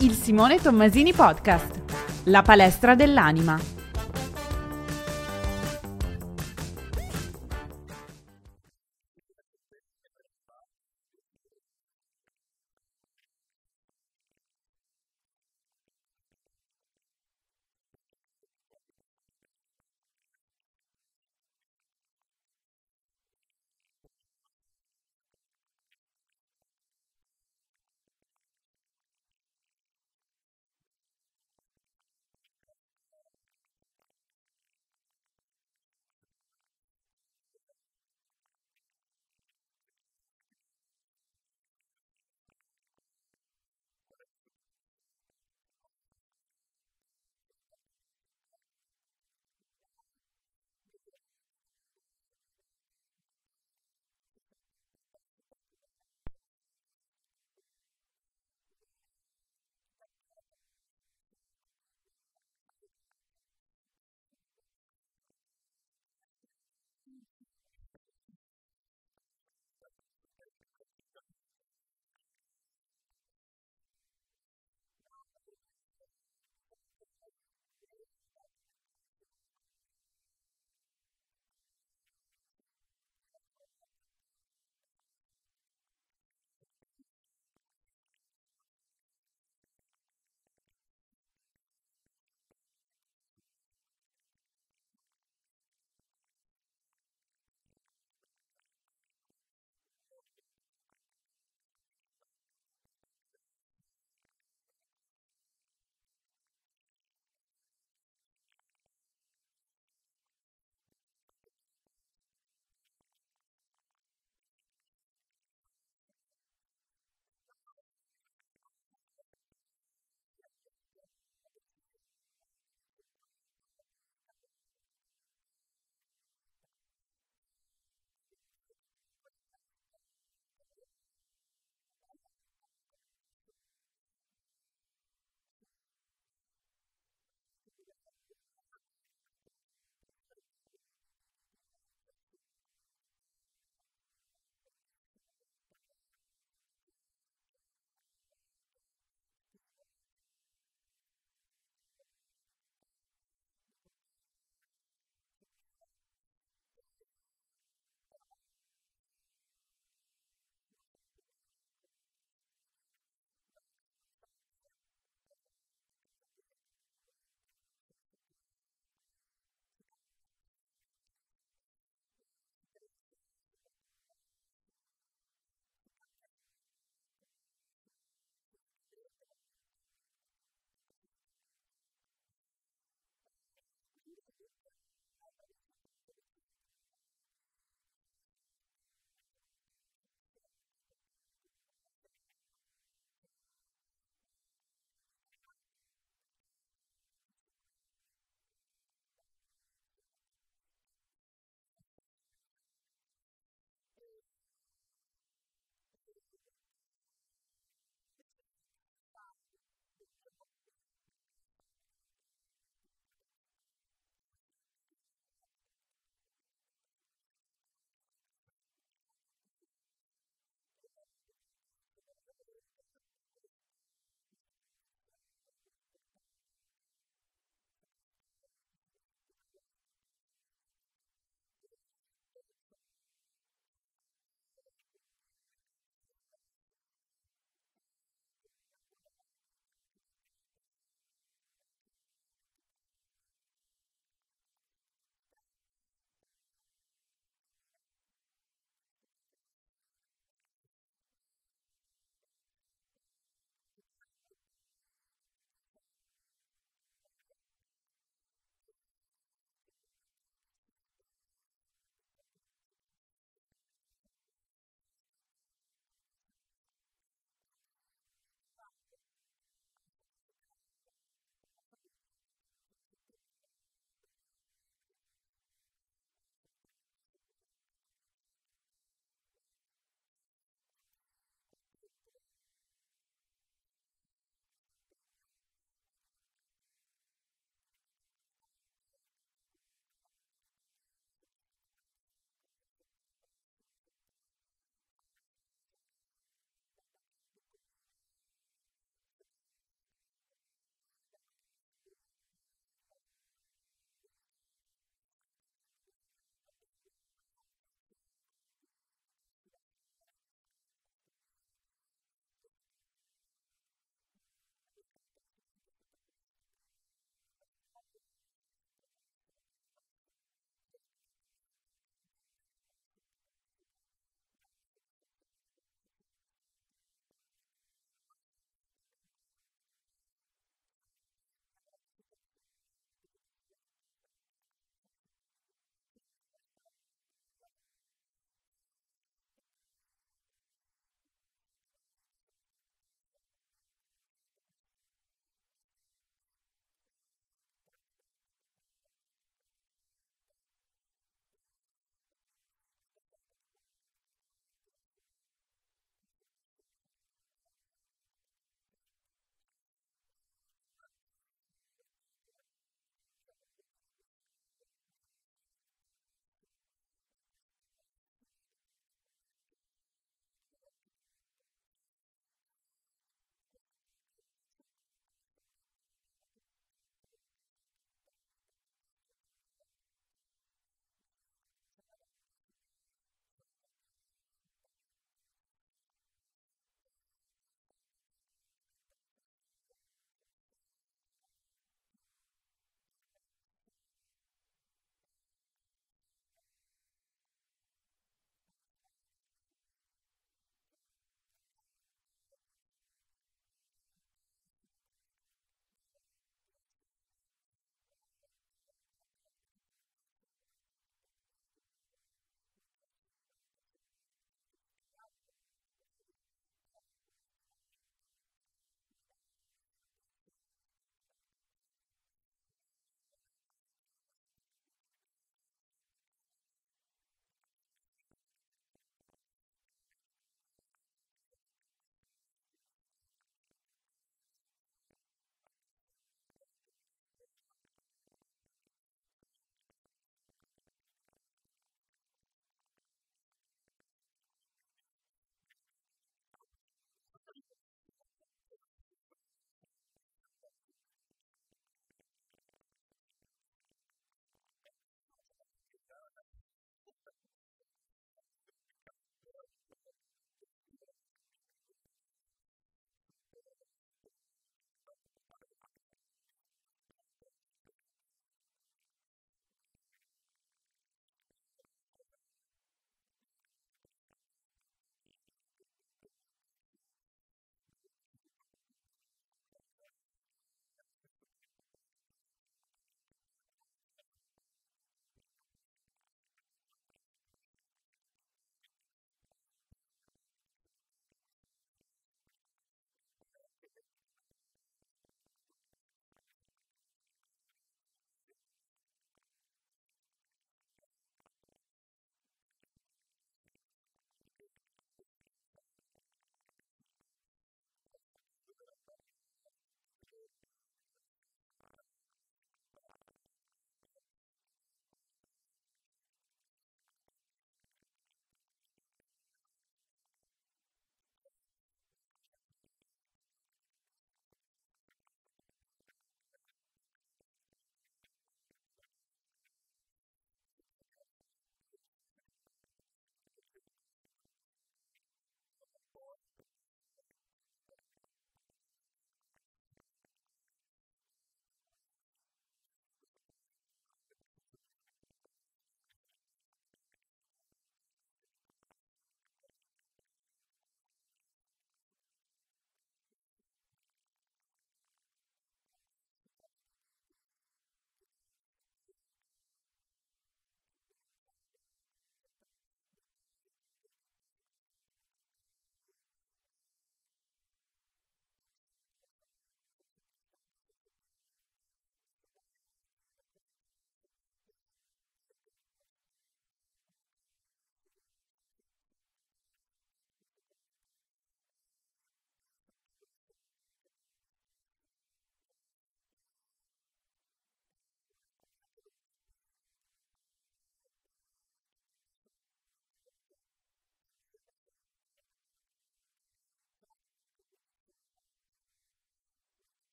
il Simone Tommasini Podcast, la palestra dell'anima.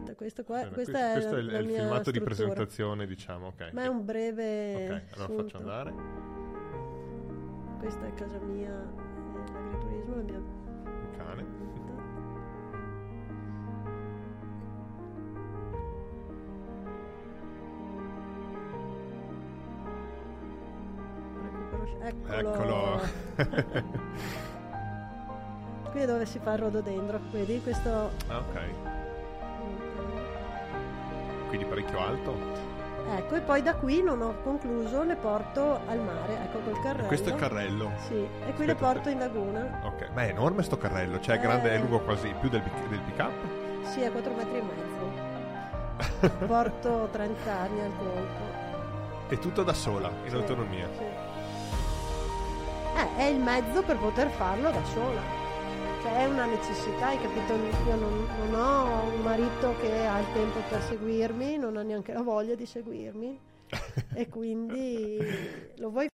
Niente, questo qua, Bene, questo, è, questo è il, è il filmato di struttura. presentazione, diciamo, ok. Ma è un breve Ok, allora faccio andare. Questa è casa mia, eh, l'agriturismo, la mia Un cane. Eccolo. Eccolo. Qui è dove si fa il rododendro, vedi questo... Ah, ok. Quindi parecchio alto. Ecco, e poi da qui non ho concluso, le porto al mare, ecco col carrello. Questo è il carrello. Sì, e qui le Aspetta, porto in laguna. Ok, ma è enorme sto carrello, cioè è Eh. grande, è lungo quasi più del, pick- del pick up. Sì, a 4 metri e mezzo. Porto 30 anni al colpo. È tutto da sola, in Sì, autonomia. sì. Eh, è il mezzo per poter farlo da sola. Cioè è una necessità, hai capito? Io non, non ho un marito che ha il tempo per seguirmi, non ha neanche la voglia di seguirmi e quindi lo vuoi